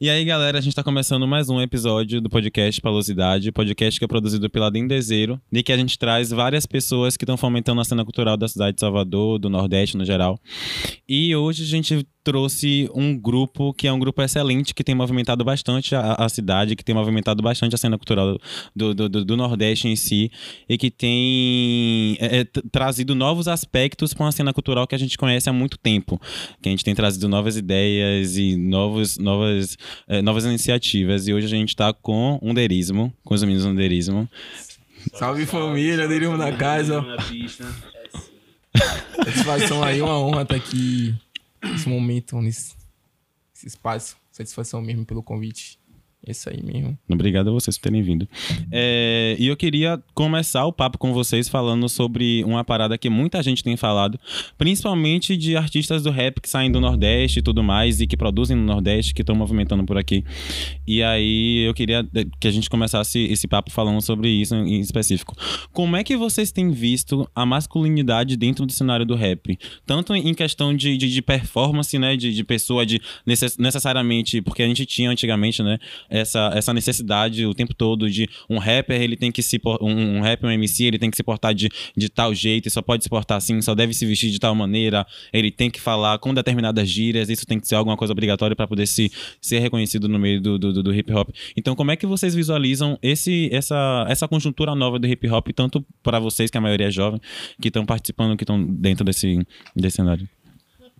E aí, galera, a gente tá começando mais um episódio do podcast Palosidade, podcast que é produzido pela Dendezeiro, e que a gente traz várias pessoas que estão fomentando a cena cultural da cidade de Salvador, do Nordeste no geral. E hoje a gente trouxe um grupo que é um grupo excelente, que tem movimentado bastante a, a cidade, que tem movimentado bastante a cena cultural do, do, do, do Nordeste em si, e que tem é, é, trazido novos aspectos para uma cena cultural que a gente conhece há muito tempo. Que a gente tem trazido novas ideias e novos, novas, é, novas iniciativas. E hoje a gente está com um derismo, com os meninos do derismo. Salve família, Derismo na casa. Satisfação aí, uma honra estar aqui nesse momento, nesse, nesse espaço. Satisfação mesmo pelo convite. É isso aí mesmo. Obrigado a vocês por terem vindo. É, e eu queria começar o papo com vocês falando sobre uma parada que muita gente tem falado, principalmente de artistas do rap que saem do Nordeste e tudo mais, e que produzem no Nordeste, que estão movimentando por aqui. E aí eu queria que a gente começasse esse papo falando sobre isso em específico. Como é que vocês têm visto a masculinidade dentro do cenário do rap? Tanto em questão de, de, de performance, né? De, de pessoa, de necess, necessariamente, porque a gente tinha antigamente, né? Essa, essa necessidade o tempo todo de um rapper, ele tem que se um, um rapper, um MC, ele tem que se portar de, de tal jeito, só pode se portar assim, só deve se vestir de tal maneira, ele tem que falar com determinadas gírias, isso tem que ser alguma coisa obrigatória para poder se, ser reconhecido no meio do, do, do, hip hop. Então, como é que vocês visualizam esse, essa, essa conjuntura nova do hip hop, tanto para vocês, que a maioria é jovem, que estão participando, que estão dentro desse, desse cenário?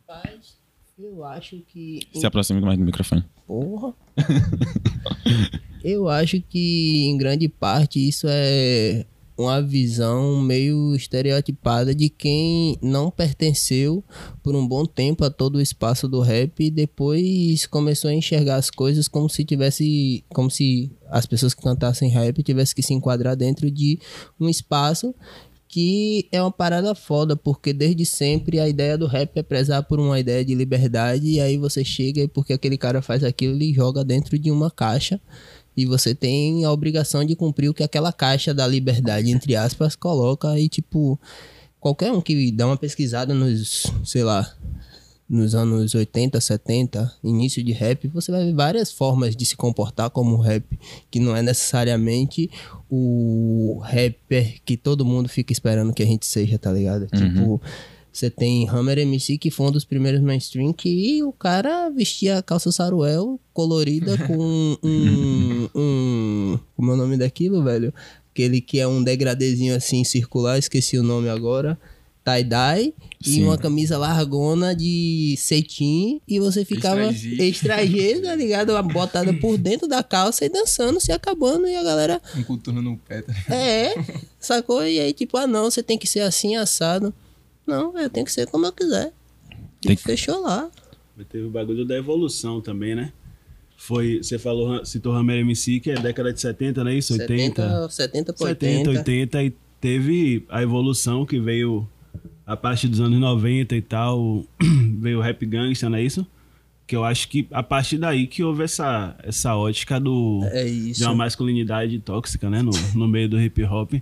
Rapaz, eu acho que. Se aproxime mais do microfone. Porra. eu acho que, em grande parte, isso é uma visão meio estereotipada de quem não pertenceu por um bom tempo a todo o espaço do rap e depois começou a enxergar as coisas como se tivesse como se as pessoas que cantassem rap tivessem que se enquadrar dentro de um espaço que é uma parada foda, porque desde sempre a ideia do rap é prezar por uma ideia de liberdade, e aí você chega e porque aquele cara faz aquilo, ele joga dentro de uma caixa, e você tem a obrigação de cumprir o que aquela caixa da liberdade, entre aspas, coloca, e tipo, qualquer um que dá uma pesquisada nos, sei lá, nos anos 80, 70, início de rap, você vai ver várias formas de se comportar como rap, que não é necessariamente o rapper que todo mundo fica esperando que a gente seja, tá ligado? Uhum. Tipo, você tem Hammer MC, que foi um dos primeiros mainstream, que o cara vestia a calça saruel colorida com um, um. Como é o nome daquilo, velho? Aquele que é um degradezinho assim circular, esqueci o nome agora tie-dye e uma camisa largona de cetim e você ficava G, tá ligado? Botada por dentro da calça e dançando, se acabando e a galera... Um coturno no pé, tá É, sacou? E aí tipo, ah não, você tem que ser assim, assado. Não, eu tenho que ser como eu quiser. E fechou lá. Teve o bagulho da evolução também, né? Foi, você falou, citou Hammer MC, que é década de 70, não é isso? 80? 70, 70 por 70, 80 e teve a evolução que veio a partir dos anos 90 e tal, veio o rap gangsta, não é isso? Que eu acho que a partir daí que houve essa, essa ótica do, é de uma masculinidade tóxica, né? No, no meio do hip hop.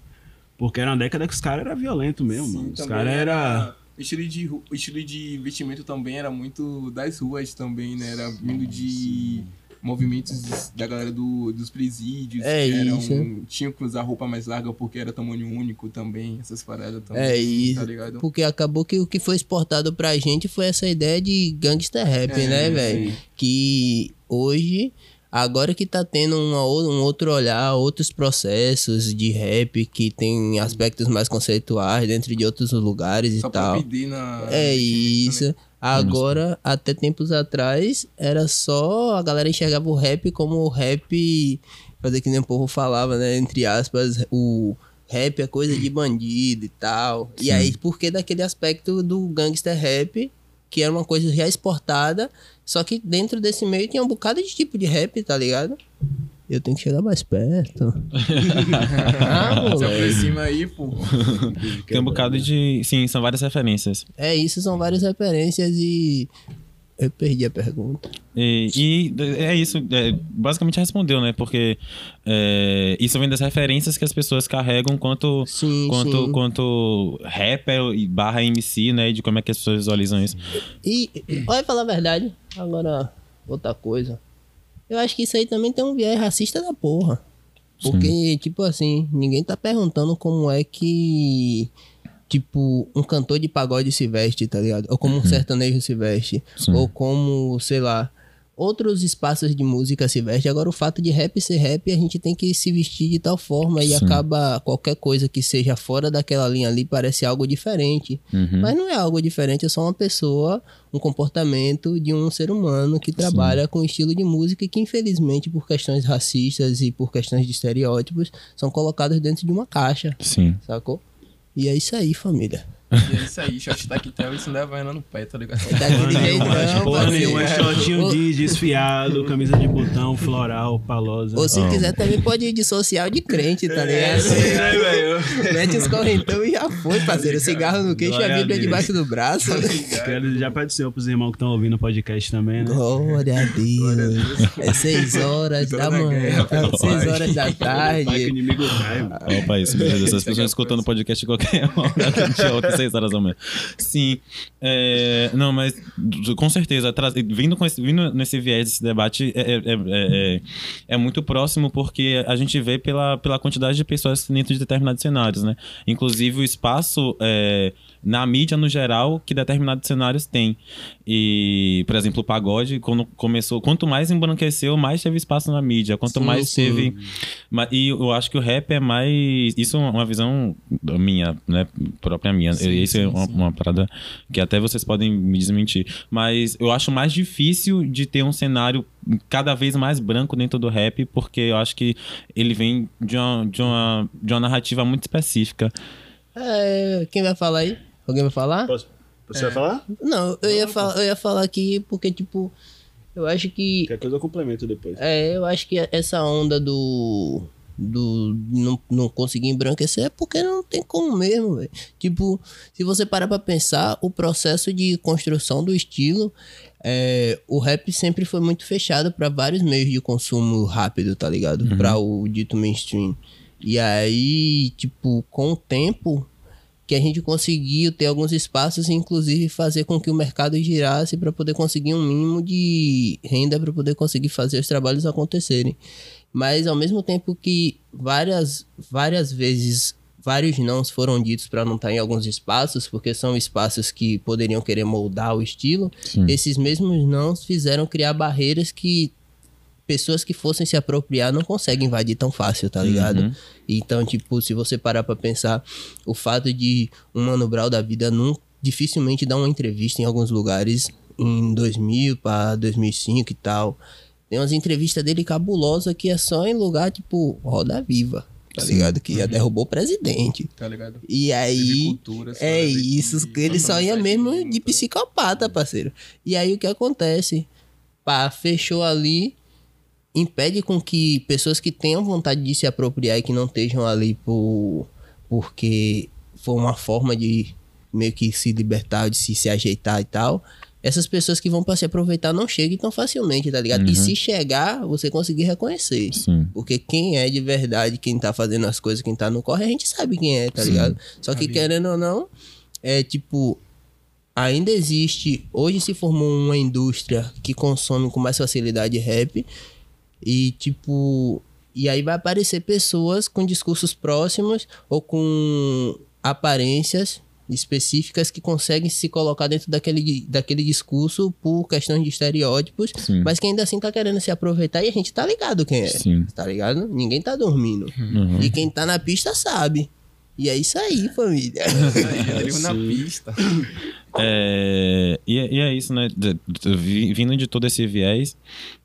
Porque era uma década que os caras eram violentos mesmo, Sim, mano. Os caras eram. Era... O estilo, de, o estilo de vestimento também era muito das ruas também, né? Era vindo de movimentos da galera do, dos presídios. É eram, isso. Tinham que usar roupa mais larga porque era tamanho único também, essas paradas também. É isso. Tá ligado? Porque acabou que o que foi exportado pra gente foi essa ideia de gangster rap, é, né, velho? Que hoje. Agora que tá tendo uma, um outro olhar, outros processos de rap que tem aspectos mais conceituais dentro de outros lugares Só e tal. Na... É isso. Também. Agora, até tempos atrás, era só a galera enxergava o rap como o rap, fazer que nem o povo falava, né? Entre aspas, o rap é coisa de bandido e tal. Sim. E aí, porque daquele aspecto do gangster rap, que era uma coisa já exportada, só que dentro desse meio tinha um bocado de tipo de rap, tá ligado? Eu tenho que chegar mais perto. ah, Se aproxima aí, pô. Tem um bocado de. Sim, são várias referências. É, isso são várias referências e. Eu perdi a pergunta. E, e é isso, é, basicamente respondeu, né? Porque é, isso vem das referências que as pessoas carregam quanto, sim, quanto, sim. quanto rapper barra MC, né? De como é que as pessoas visualizam isso. E, olha falar a verdade, agora outra coisa Eu acho que isso aí também tem um viés racista da porra. Porque, tipo assim, ninguém tá perguntando como é que, tipo, um cantor de pagode se veste, tá ligado? Ou como um sertanejo se veste. Sim. Ou como, sei lá, outros espaços de música se vestem. Agora, o fato de rap ser rap, a gente tem que se vestir de tal forma e Sim. acaba qualquer coisa que seja fora daquela linha ali parece algo diferente. Uhum. Mas não é algo diferente, é só uma pessoa, um comportamento de um ser humano que trabalha com um estilo de música e que, infelizmente, por questões racistas e por questões de estereótipos, são colocados dentro de uma caixa, Sim. sacou? E é isso aí, família. E é isso aí, short taquetel, isso não é Havaiana no pé, tá ligado? É daquele Mano, jeitão, mas porra parceiro. nenhuma, é shortinho Ou- de desfiado, camisa de botão, floral, palosa. Ou se Ah. quiser também pode ir de social de crente, tá ligado? É, velho. Mete os correntão e já foi, parceiro. Cigarro no queixo e a Glória a Bíblia Deus. debaixo do braço. Quero já Senhor pros irmãos que estão ouvindo o podcast também, né? Glória a Deus. É seis horas da manhã, guerra, é papai. seis horas da Pai, que o tarde. inimigo cai. Opa, isso, meu Deus. As pessoas escutando o podcast de qualquer hora, a gente ouve seis horas da manhã. Sim. é, não, mas com certeza, vindo, com esse, vindo nesse viés desse debate, é, é, é, é- é muito próximo porque a gente vê pela, pela quantidade de pessoas dentro de determinados cenários, né? Inclusive o espaço é, na mídia no geral que determinados cenários têm. E, por exemplo, o pagode, quando começou, quanto mais embranqueceu, mais teve espaço na mídia. Quanto Sim, mais sim. teve E eu acho que o rap é mais. Isso é uma visão minha, né? Própria minha. Sim, Isso é uma, uma parada que até vocês podem me desmentir. Mas eu acho mais difícil de ter um cenário cada vez mais branco dentro do rap, porque eu acho que ele vem de uma, de uma, de uma narrativa muito específica. É, quem vai falar aí? Alguém vai falar? Posso, você vai falar? Não, eu ia, falar, eu ia falar aqui porque, tipo, eu acho que. Qualquer coisa eu complemento depois. É, eu acho que essa onda do. Do não, não conseguir embranquecer é porque não tem como mesmo, velho. Tipo, se você parar pra pensar, o processo de construção do estilo, é, o rap sempre foi muito fechado pra vários meios de consumo rápido, tá ligado? Pra o dito mainstream. E aí, tipo, com o tempo que a gente conseguiu ter alguns espaços e inclusive fazer com que o mercado girasse para poder conseguir um mínimo de renda para poder conseguir fazer os trabalhos acontecerem. Mas ao mesmo tempo que várias várias vezes vários nãos foram ditos para não estar em alguns espaços, porque são espaços que poderiam querer moldar o estilo, Sim. esses mesmos nãos fizeram criar barreiras que pessoas que fossem se apropriar não conseguem invadir tão fácil, tá ligado? Uhum. Então, tipo, se você parar pra pensar, o fato de um Mano Brown da vida não, dificilmente dar uma entrevista em alguns lugares em 2000 para 2005 e tal. Tem umas entrevistas dele cabulosas que é só em lugar, tipo, Roda Viva, tá ligado? Que já derrubou o presidente. Tá ligado? E aí... Civicultura, É isso, E- ele só ia mesmo de psicopata, parceiro. E aí o que acontece? Pá, fechou ali, impede com que pessoas que tenham vontade de se apropriar e que não estejam ali por porque foi uma forma de meio que se libertar, de se, se ajeitar e tal. Essas pessoas que vão pra se aproveitar não chegam tão facilmente, tá ligado? E Uhum. se chegar, você conseguir reconhecer. Sim. Porque quem é de verdade, quem tá fazendo as coisas, quem tá no corre, a gente sabe quem é, tá Sim. ligado? Só que Ali. querendo ou não, é tipo. Ainda existe. Hoje se formou uma indústria que consome com mais facilidade rap. E tipo. E aí vai aparecer pessoas com discursos próximos ou com aparências específicas que conseguem se colocar dentro daquele, daquele discurso por questões de estereótipos, Sim. mas que ainda assim tá querendo se aproveitar e a gente tá ligado quem é. Sim. Tá ligado? Ninguém tá dormindo. Uhum. E quem tá na pista sabe. E é isso aí, família. Aí, Rodrigo na pista. É, e, e é isso, né? Vindo de todo esse viés,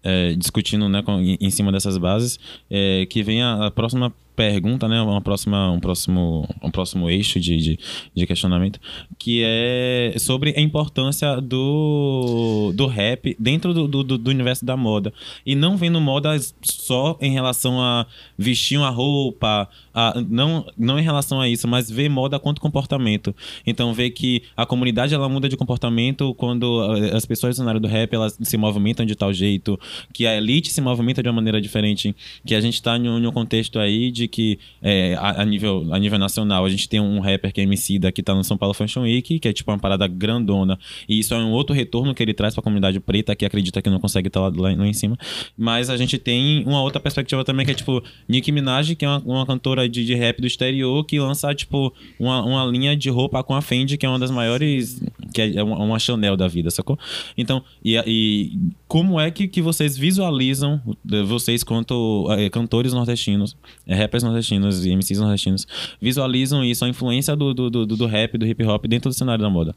é, discutindo né, em cima dessas bases, é, que vem a, a próxima pergunta, né? Uma próxima, um, próximo, um próximo eixo de, de, de questionamento, que é sobre a importância do, do rap dentro do, do, do universo da moda. E não vendo moda só em relação a vestir uma roupa, a, não, não em relação a isso, mas ver moda quanto comportamento. Então ver que a comunidade ela muda de comportamento quando eh, as pessoas do cenário do rap elas se movimentam de tal jeito, que a elite se movimenta de uma maneira diferente, que a gente tá um, em um contexto aí de que é, a, a nível, a nível nacional a gente tem um rapper que é MC da que tá no São Paulo Fashion Week, que é tipo uma parada grandona. E isso é um outro retorno que ele traz pra comunidade preta, que acredita que não consegue estar lá, lá, lá em cima. Mas a gente tem uma outra perspectiva também, que é tipo Nicki Minaj, que é uma, uma cantora de, de rap do exterior, que lança tipo uma, uma linha de roupa com a Fendi, que é uma das maiores. que é uma, uma Chanel da vida, sacou? Então, e, e como é que, que vocês visualizam, eh, vocês quanto eh, cantores nordestinos, eh, rappers nordestinos e MCs nordestinos, visualizam isso, a influência do, do, do, do rap, do hip hop dentro do cenário da moda?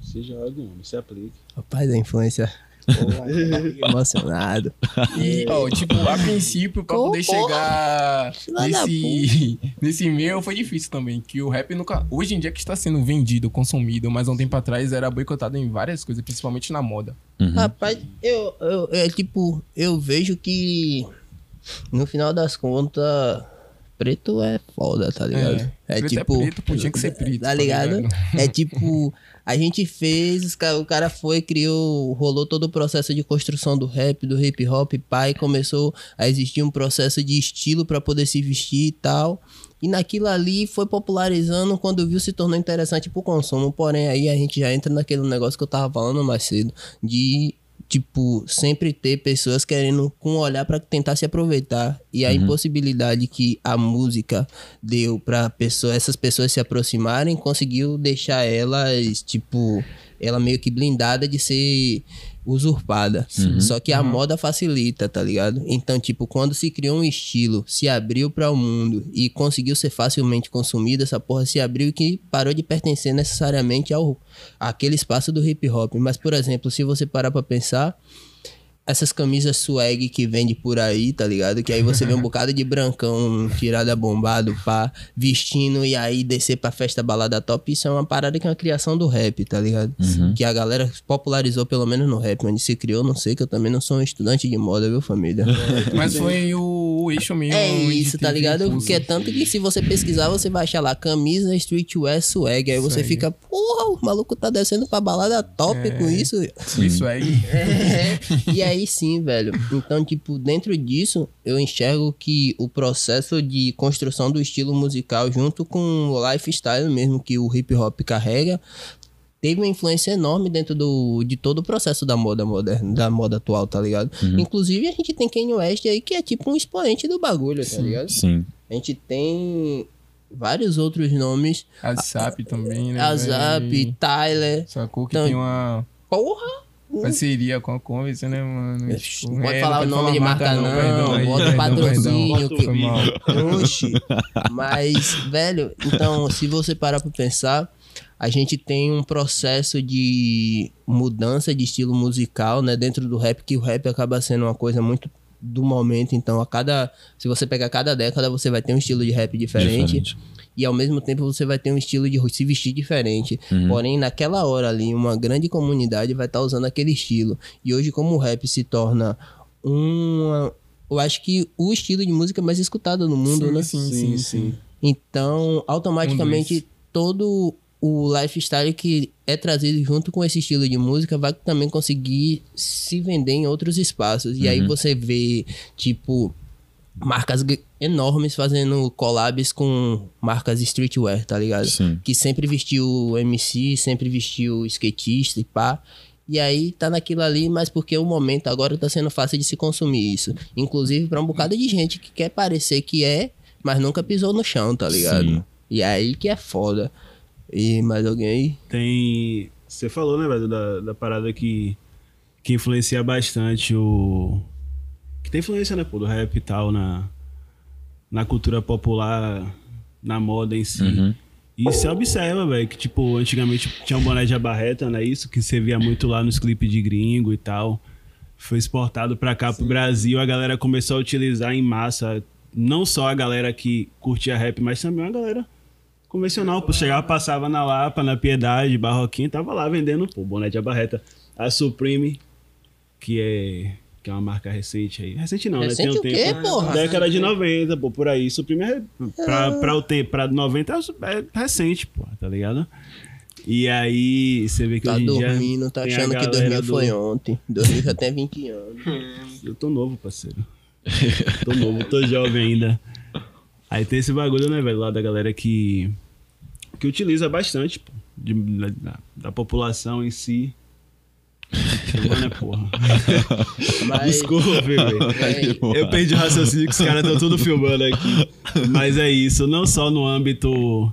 Se joga, homem, se aplica. Rapaz, a influência. Fiquei emocionado. E, ó, tipo, a princípio, pra Pô, poder porra. chegar nesse, nesse meio foi difícil também. Que o rap nunca. Hoje em dia que está sendo vendido, consumido, mas há um tempo atrás era boicotado em várias coisas, principalmente na moda. Uhum. Rapaz, eu, eu, é tipo, eu vejo que no final das contas, preto é foda, tá ligado? É, preto tipo. é preto, pô, tinha que ser preto. Tá ligado? É tipo, a gente fez, o cara foi, criou, rolou todo o processo de construção do rap, do hip hop, pai, começou a existir um processo de estilo pra poder se vestir e tal. E naquilo ali foi popularizando, quando viu se tornou interessante pro consumo. Porém, aí a gente já entra naquele negócio que eu tava falando mais cedo, de tipo, sempre ter pessoas querendo com um olhar pra tentar se aproveitar. E a impossibilidade que a música deu pra pessoa, essas pessoas se aproximarem, conseguiu deixar elas, tipo, ela meio que blindada de ser usurpada. Só que a moda facilita, tá ligado? Então, tipo, quando se criou um estilo, se abriu para o mundo e conseguiu ser facilmente consumido, essa porra se abriu e que parou de pertencer necessariamente ao aquele espaço do hip hop. Mas, por exemplo, se você parar pra pensar, essas camisas swag que vende por aí, tá ligado? Que aí você vê um bocado de brancão tirada bombado, pá, vestindo e aí descer pra festa balada top. Isso é uma parada que é uma criação do rap, tá ligado? Que a galera popularizou pelo menos no rap, onde se criou, não sei, que eu também não sou um estudante de moda, viu, família? Mas foi o, o eixo mesmo. É isso, tá ligado? impulso. Porque é tanto que se você pesquisar, você vai achar lá camisa streetwear swag. Aí você Swag. fica, porra, o maluco tá descendo pra balada top É. com isso. Isso aí. É, e aí sim, velho. Então, tipo, dentro disso, eu enxergo que o processo de construção do estilo musical, junto com o lifestyle mesmo que o hip hop carrega, teve uma influência enorme dentro do, de todo o processo da moda moderna, da moda atual, tá ligado? Inclusive, a gente tem Kanye West aí que é tipo um expoente do bagulho, tá ligado? Sim. A gente tem vários outros nomes. ASAP também, né? Azap? Tyler. Sacou que Então- tem uma Porra! Parceria com a Converse, né, mano? Tipo, Não pode é, falar o nome de marca, não, aí, bota perdão, patrocínio, perdão. que-. Oxi. Mas, velho, então, se você parar pra pensar, a gente tem um processo de mudança de estilo musical, né, dentro do rap, que o rap acaba sendo uma coisa muito do momento. Então, a cada. Se você pegar cada década, você vai ter um estilo de rap diferente. Diferente. E ao mesmo tempo você vai ter um estilo de se vestir diferente. Porém, naquela hora ali, uma grande comunidade vai estar usando aquele estilo. E hoje, como o rap se torna uma. Eu acho que o estilo de música mais escutado no mundo, Sim, né? sim, sim, sim. Então, automaticamente, Um todo o lifestyle que é trazido junto com esse estilo de música vai também conseguir se vender em outros espaços. E aí você vê, tipo, marcas enormes fazendo collabs com marcas streetwear, tá ligado? Sim. Que sempre vestiu MC, sempre vestiu skatista e pá. E aí tá naquilo ali, mas porque o momento agora tá sendo fácil de se consumir isso. Inclusive pra um bocado de gente que quer parecer que é, mas nunca pisou no chão, tá ligado? Sim. E aí que é foda. E mais alguém aí? Tem. Você falou, né, velho, da, da parada que, que influencia bastante o. Que tem influência, né, pô, do rap e tal na, na cultura popular, na moda em si. Uhum. E você observa, velho, que, tipo, antigamente tinha um boné de abarreta, né? Isso que você via muito lá nos clipes de gringo e tal. Foi exportado pra cá, pro Brasil. A galera começou a utilizar em massa. Não só a galera que curtia rap, mas também a galera convencional. Pô, chegava, passava na Lapa, na Piedade, Barroquinha, tava lá vendendo, pô, boné de abarreta. A Supreme, que é, que é uma marca recente aí. Recente não, Recente né? o quê, porra? Década de 90, pô, por aí. Supreme é, pra, pra, o tempo, pra 90 é recente, pô, tá ligado? E aí, você vê que Tá hoje em dia dormindo, tá tem a achando que galera 2000 do- foi ontem. 2000 já tem 20 anos. Eu tô novo, parceiro. tô novo, tô jovem ainda. Aí tem esse bagulho, né, velho, lá da galera que. que utiliza bastante, pô, de- da, da população em si. Mano, é porra. Mas, Desculpa, velho. é, Eu perdi o raciocínio que os caras estão tudo filmando aqui. Mas é isso, não só no âmbito.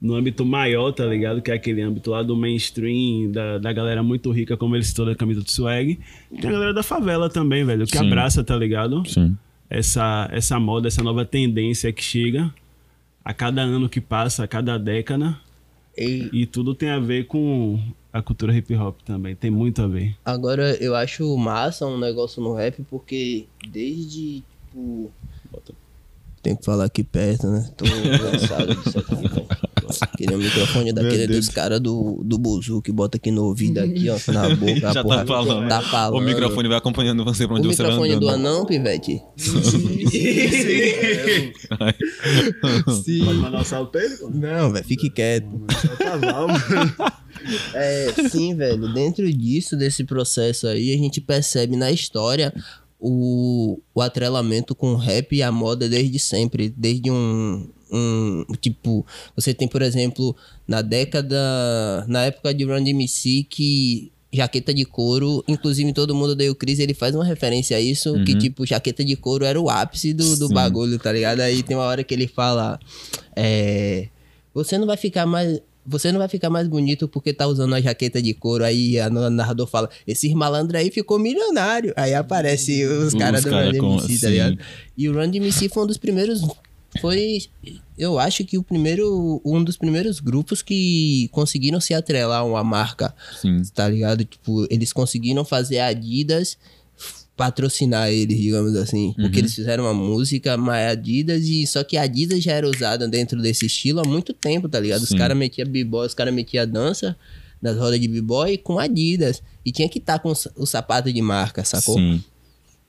No âmbito maior, tá ligado? Que é aquele âmbito lá do mainstream, da, da galera muito rica, como ele citou da camisa do swag. Tem a galera da favela também, velho, que Sim. abraça, tá ligado? Sim. Essa, essa moda, essa nova tendência que chega a cada ano que passa, a cada década. E E tudo tem a ver com a cultura hip hop também. Tem muito a ver. agora eu acho massa um negócio no rap, porque desde, tipo... Tem que falar aqui perto, né? Tô cansado disso aqui, velho. Aquele microfone daquele dos caras do, do Buzu que bota aqui no ouvido, aqui, ó, na boca. Já a porra, tá falando. Tá falando. O microfone vai acompanhando você pra O onde você vai microfone andando. do anão, pivete? Pode mandar um salve pra ele? Não, velho, fique quieto. É, sim, velho. Dentro disso, desse processo aí, a gente percebe na história o, o atrelamento com o rap e a moda desde sempre. Desde um, um. Tipo, você tem, por exemplo, na década. Na época de Run DMC, que. Jaqueta de couro, inclusive todo mundo deu Cris, ele faz uma referência a isso, que tipo, jaqueta de couro era o ápice do, do Sim. bagulho, tá ligado? Aí tem uma hora que ele fala, é, você não vai ficar mais. Você não vai ficar mais bonito porque tá usando a jaqueta de couro. Aí a o narrador fala: Esse malandro aí ficou milionário. Aí aparece os caras do cara Run DMC, tá ligado? E o Run DMC foi um dos primeiros. Foi. Eu acho que o primeiro. Um dos primeiros grupos que conseguiram se atrelar a uma marca Sim. tá ligado? Tipo, eles conseguiram fazer Adidas patrocinar eles, digamos assim. Porque Uhum. eles fizeram uma música mais Adidas e só que a Adidas já era usada dentro desse estilo há muito tempo, tá ligado? Os Sim. caras metiam b-boy, os caras metiam dança nas rodas de b-boy com Adidas. E tinha que estar com os- o sapato de marca, sacou? Sim.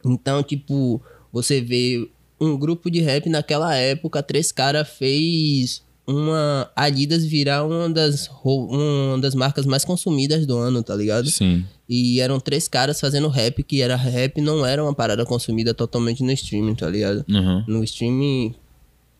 Então, tipo, você vê um grupo de rap naquela época, três caras fez uma Adidas virar uma das, uma das marcas mais consumidas do ano, tá ligado? Sim. E eram três caras fazendo rap, que era rap, não era uma parada consumida totalmente no streaming, tá ligado? Uhum. No streaming.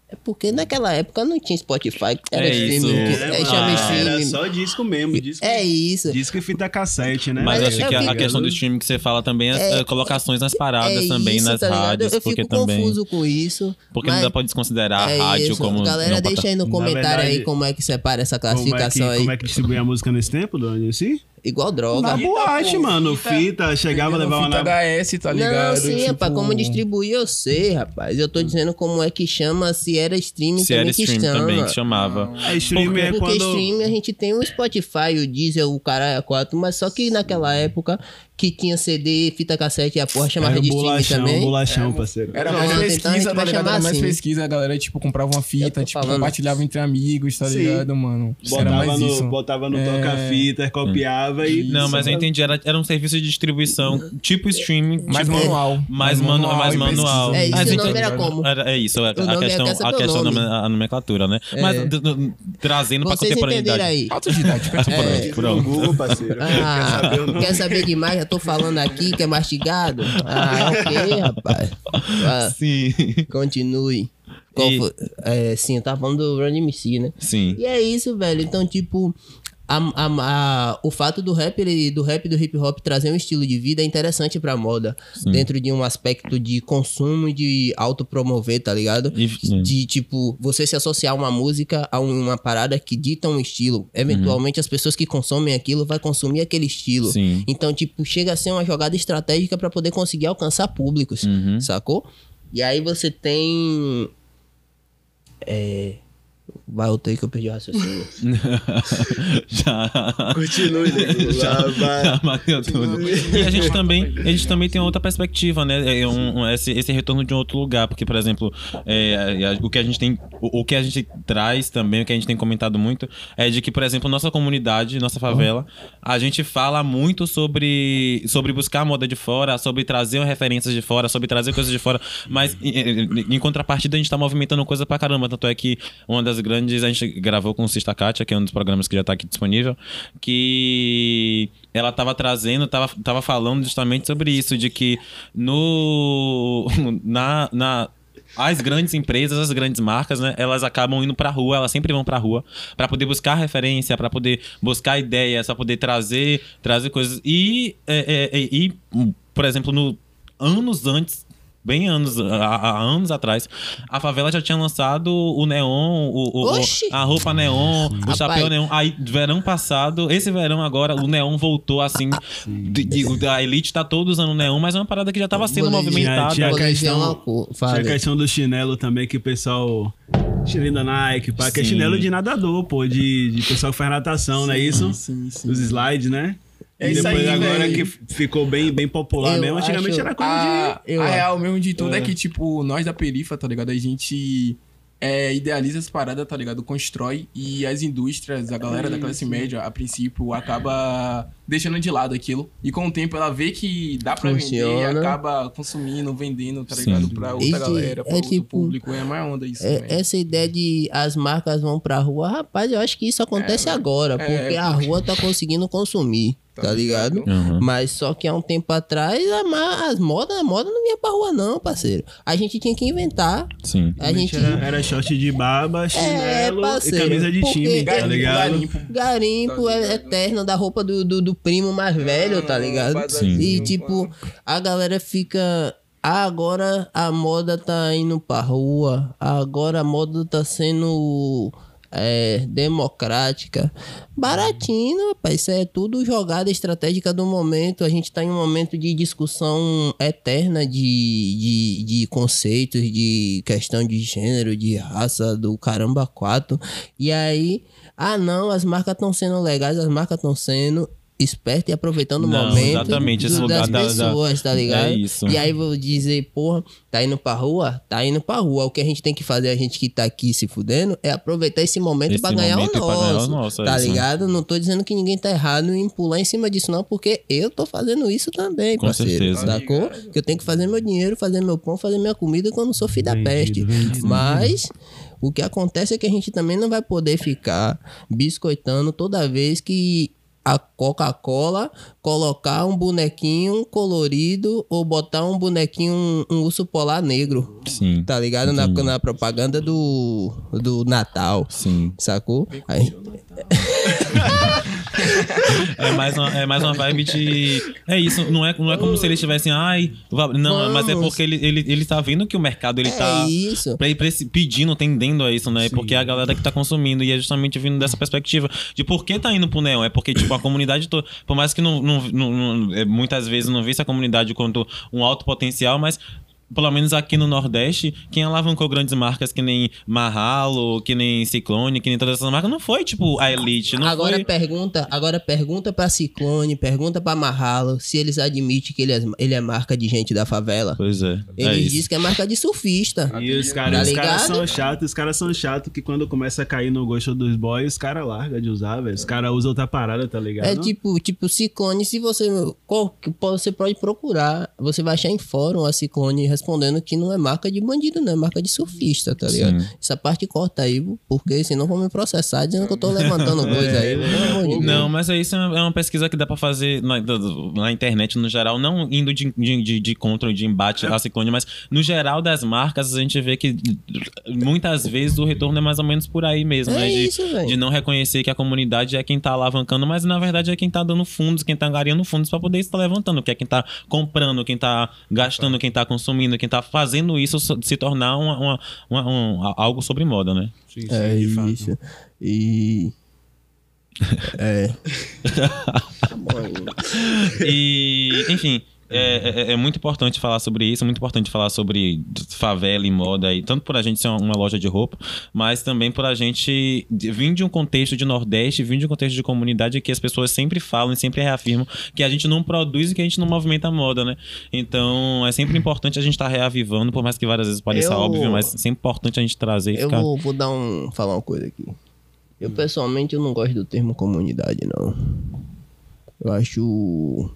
É porque naquela época não tinha Spotify, era É isso. streaming. que- É, é, chama streaming. Era só disco mesmo. Disco, É isso. disco e fita cassete, né? Mas Mas acho é que a, a questão do streaming que você fala também é, É- é colocações nas paradas é também, isso, nas tá rádios, Eu porque fico também. confuso com isso. Porque não dá pra desconsiderar é a rádio isso. como. Galera, não deixa aí no comentário aí verdade, como é que separa essa como é, que, classificação aí. como é que distribuía a música nesse tempo, do NC? Igual droga. Na boate, mano. fita- Fita, chegava, levava fita na... HS, tá ligado? Não, sim, Tipo, rapaz, como distribuir eu sei, rapaz. Eu tô dizendo como é que chama, se era streaming Se também era que stream chama. também que chamava. A stream é Porque quando... streaming a gente tem o Spotify, o Deezer, o caralho, a 4, mas só que naquela época que tinha CD, fita cassete e a porra chamava Era de streaming bolachão, também. bolachão, parceiro. Era mais então pesquisa, tá ligado? chamar Era mais assim. pesquisa, a galera, tipo, comprava uma fita, tipo, falando. compartilhava entre amigos, tá Sim. ligado, mano? Era Botava mais no, isso. botava no É. toca-fita, copiava e... Não, mas eu entendi, era, era um serviço de distribuição, tipo streaming. Mais tipo, manual. Mais, manu, mais manual. pesquisa. É, isso Mas o então- nome era como? Era- é isso, a, é questão, a questão da nomenclatura, né? É. Mas trazendo pra Vocês entenderam contemporaneidade. aí. Autodidática. É. Pronto. No Google, parceiro. Ah, quer saber demais? Tô falando aqui que é mastigado? Ah, ok, rapaz. Ah, Sim. continue. E- foi? É, sim, eu tava falando do Run MC, né? Sim. E é isso, velho. Então, tipo, a, a- a- o fato do rap, ele- do rap e do hip hop trazer um estilo de vida é interessante pra moda. Dentro de um aspecto de consumo e de autopromover, tá ligado? E- sim. De, tipo, você se associar uma música a uma parada que dita um estilo. Eventualmente, as pessoas que consomem aquilo vai consumir aquele estilo. Sim. Então, tipo, chega a ser uma jogada estratégica pra poder conseguir alcançar públicos, Uhum. sacou? E aí você tem. É. Vai, eu tenho que eu perdi o raciocínio. Já. Continue, nego. Lá vai. Já bateu tudo. E a gente também, a gente também tem outra perspectiva, né? É um, um- esse, esse retorno de um outro lugar, porque, por exemplo, é, a- o que a gente tem, o, o que a gente traz também, o que a gente tem comentado muito, é de que, por exemplo, nossa comunidade, nossa favela, a gente fala muito sobre, sobre buscar moda de fora, sobre trazer referências de fora, sobre trazer coisas de fora, mas em, em- em contrapartida a gente tá movimentando coisa pra caramba, tanto é que uma das grandes, a gente gravou com o Sista Kátia, que é um dos programas que já tá aqui disponível, que ela tava trazendo, tava, tava falando justamente sobre isso, de que no na, na as grandes empresas, as grandes marcas, né, elas acabam indo pra rua, elas sempre vão pra rua pra poder buscar referência, pra poder buscar ideias, pra poder trazer, trazer coisas. E, é, é, é, e por exemplo, no anos antes bem anos, há, anos atrás, a favela já tinha lançado o neon, o, o- a roupa neon, o Rapaz. chapéu neon. Aí, verão passado, esse verão agora, o neon voltou assim. de- a elite tá todo usando neon, mas é uma parada que já tava sendo dizer- movimentada. Tinha a Vou dizer questão- Tinha a questão do chinelo também, que o pessoal. Chinelinho da Nike, pá, que é Sim. chinelo de nadador, pô, de, de pessoal que faz natação, não é isso? Sim, sim. Os slides, né? É isso depois aí, agora que ficou bem, bem popular Eu mesmo, antigamente acho- era coisa A, Eu a acho. real mesmo de tudo é. É. que, tipo, nós da perifa, tá ligado? A gente é, idealiza as paradas, tá ligado? Constrói e as indústrias, a galera da classe média, a princípio, acaba deixando de lado aquilo. E com o tempo ela vê que dá pra vender e Funciona. acaba consumindo, vendendo, tá Sim. ligado? Pra outra E que galera, pra é outro tipo- público. É mais onda isso É, essa ideia de as marcas vão pra rua, rapaz, eu acho que isso acontece É, agora, é, porque a rua tá conseguindo consumir, Tá tá, ligado? ligado? Uhum. Mas só que há um tempo atrás, a as modas, a moda não vinha pra rua não, parceiro. A gente tinha que inventar. Sim. A gente Era, era short de barba, chinelo e parceiro, camisa de time, tá Garimpo, ligado? garimpo. garimpo Tá é ligado? eterno da roupa do, do, do primo mais velho, tá ligado? bazarzinho, E tipo, a galera fica. "Ah, agora a moda tá indo pra rua. Agora a moda tá sendo é, democrática. Baratinho, rapaz. Isso é tudo jogada estratégica do momento. A gente tá em um momento de discussão eterna de, de, de conceitos, de questão de gênero, de raça, do caramba quatro. E aí, ah não, as marcas estão sendo legais, as marcas estão sendo espertas e aproveitando o Não, momento exatamente, esse do- lugar das da- da- pessoas, tá ligado? É isso. E aí vou dizer, porra, tá indo pra rua? Tá indo pra rua. O que a gente tem que fazer, a gente que tá aqui se fudendo, é aproveitar esse momento Esse pra ganhar o momento e pra ganhar o nosso. nosso, é tá isso. ligado? Não tô dizendo que ninguém tá errado em pular em cima disso, não, porque eu tô fazendo isso também, Com parceiro. certeza. Sacou? Que eu tenho que fazer meu dinheiro, fazer meu pão, fazer minha comida quando sou filho da peste. vendido. Mas o que acontece é que a gente também não vai poder ficar biscoitando toda vez que a Coca-Cola colocar um bonequinho colorido ou botar um bonequinho, um, um urso polar negro. Sim. Tá ligado? Na, na propaganda do, do Natal. Sim. Sacou? Aí, É mais uma, é mais uma vibe de. É isso, não é, não é como se eles estivessem. Ai, não, mas é Vamos. porque ele, ele, ele tá vendo que o mercado ele tá. é isso. pra esse- pedindo, tendendo a isso, né? Porque é a galera que tá consumindo. E é justamente vindo dessa perspectiva de por que tá indo pro Neon. É porque, tipo, a comunidade toda. Por mais que não, não, não- não- é, muitas vezes não visse a comunidade quanto um alto potencial, mas. Pelo menos aqui no Nordeste, quem alavancou grandes marcas que nem Marralo, que nem Ciclone, que nem todas essas marcas, não foi, tipo, a Elite. Não agora foi... pergunta, agora pergunta pra Ciclone, pergunta pra Marralo se eles admitem que ele é, ele é marca de gente da favela. Pois é. é Eles isso. dizem que é marca de surfista. E os Tá caras caras ligado? são chatos, os caras são chatos que quando começa a cair no gosto dos boys, os caras largam de usar, velho. Os caras usam outra parada, tá ligado? É tipo, tipo Ciclone, se você qual- você pode procurar, você vai achar em fórum a Ciclone respondendo que não é marca de bandido, não é marca de surfista, tá ligado? Sim. Essa parte corta aí, porque senão vão me processar dizendo que eu tô levantando coisa aí. amor de Deus. Não, mas é isso é uma pesquisa que dá pra fazer na, na internet no geral, não indo de, de, de, de contra, de embate É. a Ciclone, mas no geral das marcas a gente vê que muitas vezes o retorno é mais ou menos por aí mesmo, É né? De, isso, velho. de não reconhecer que a comunidade é quem tá alavancando, mas na verdade é quem tá dando fundos, quem tá angariando fundos pra poder estar levantando, que é quem tá comprando, quem tá gastando, quem tá consumindo, quem tá fazendo isso so- se tornar uma, uma- uma- um- algo sobre moda, né? Sim, sim, É de fato. isso. E. É. E, enfim, é, é- é muito importante falar sobre isso, é muito importante falar sobre favela e moda, e tanto por a gente ser uma, uma loja de roupa, mas também por a gente vir de um contexto de Nordeste, vir de um contexto de comunidade que as pessoas sempre falam e sempre reafirmam que a gente não produz e que a gente não movimenta a moda, né? Então é sempre importante a gente estar reavivando, por mais que várias vezes pareça Eu- óbvio, mas é sempre importante a gente trazer e Eu ficar. vou, vou dar um. falar uma coisa aqui. Eu pessoalmente eu não gosto do termo comunidade, não. Eu acho.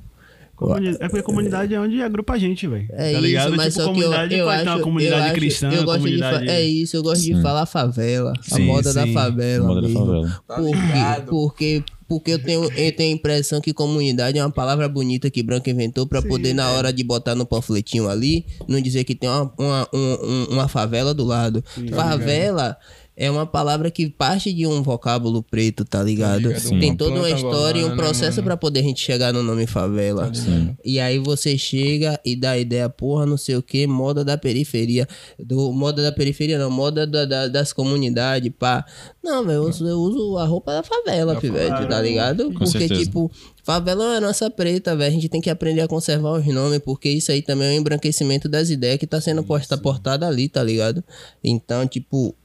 Comuni- É porque comunidade é onde agrupa a gente, velho. É tá ligado? isso, mas tipo, só que eu, comunidade eu pode acho, ter uma comunidade eu acho- cristã, eu gosto comunidade... de fa- É isso, eu gosto Sim. de falar favela. Sim, a moda da sim. favela. moda da mesmo. favela. Tá Porque, ligado? porque porque eu tenho, eu tenho a impressão que comunidade é uma palavra bonita que Branco inventou pra poder, na hora de botar no panfletinho ali, não dizer que tem uma, uma, um- um- uma favela do lado. favela. É uma palavra que parte de um vocábulo preto, tá ligado? ligado? Tem toda uma história e um né, processo pra poder a gente chegar no nome favela. E aí você chega e dá a ideia, porra, não sei o que, moda da periferia. Do, moda da periferia, não, moda da- da- das comunidades, pá. Não, velho, eu, uso- eu uso a roupa da favela, pivete, tá ligado? Porque, certeza. tipo, favela é a nossa preta, velho. A gente tem que aprender a conservar os nomes, porque isso aí também é um embranquecimento das ideias que tá sendo posta, portada ali, tá ligado? Então, tipo.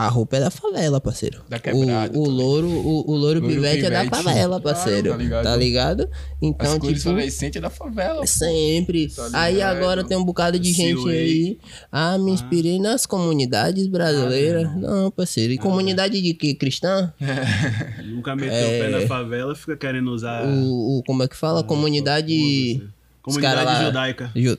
A roupa é da favela, parceiro. Da quebrada, o, o tá louro, o, o louro Louro pivete é da pivete. favela, Claro, parceiro. tá ligado? tá ligado? Então, As cores tipo. fluorescentes é da favela. Sempre. Tá aí agora tem um bocado de gente aí. Ah, me inspirei nas comunidades brasileiras. não, parceiro. E comunidade de que? Cristã? Nunca meteu o pé na favela, fica querendo usar. O, o- como é que fala? Comunidade. Comunidade judaica. Ju-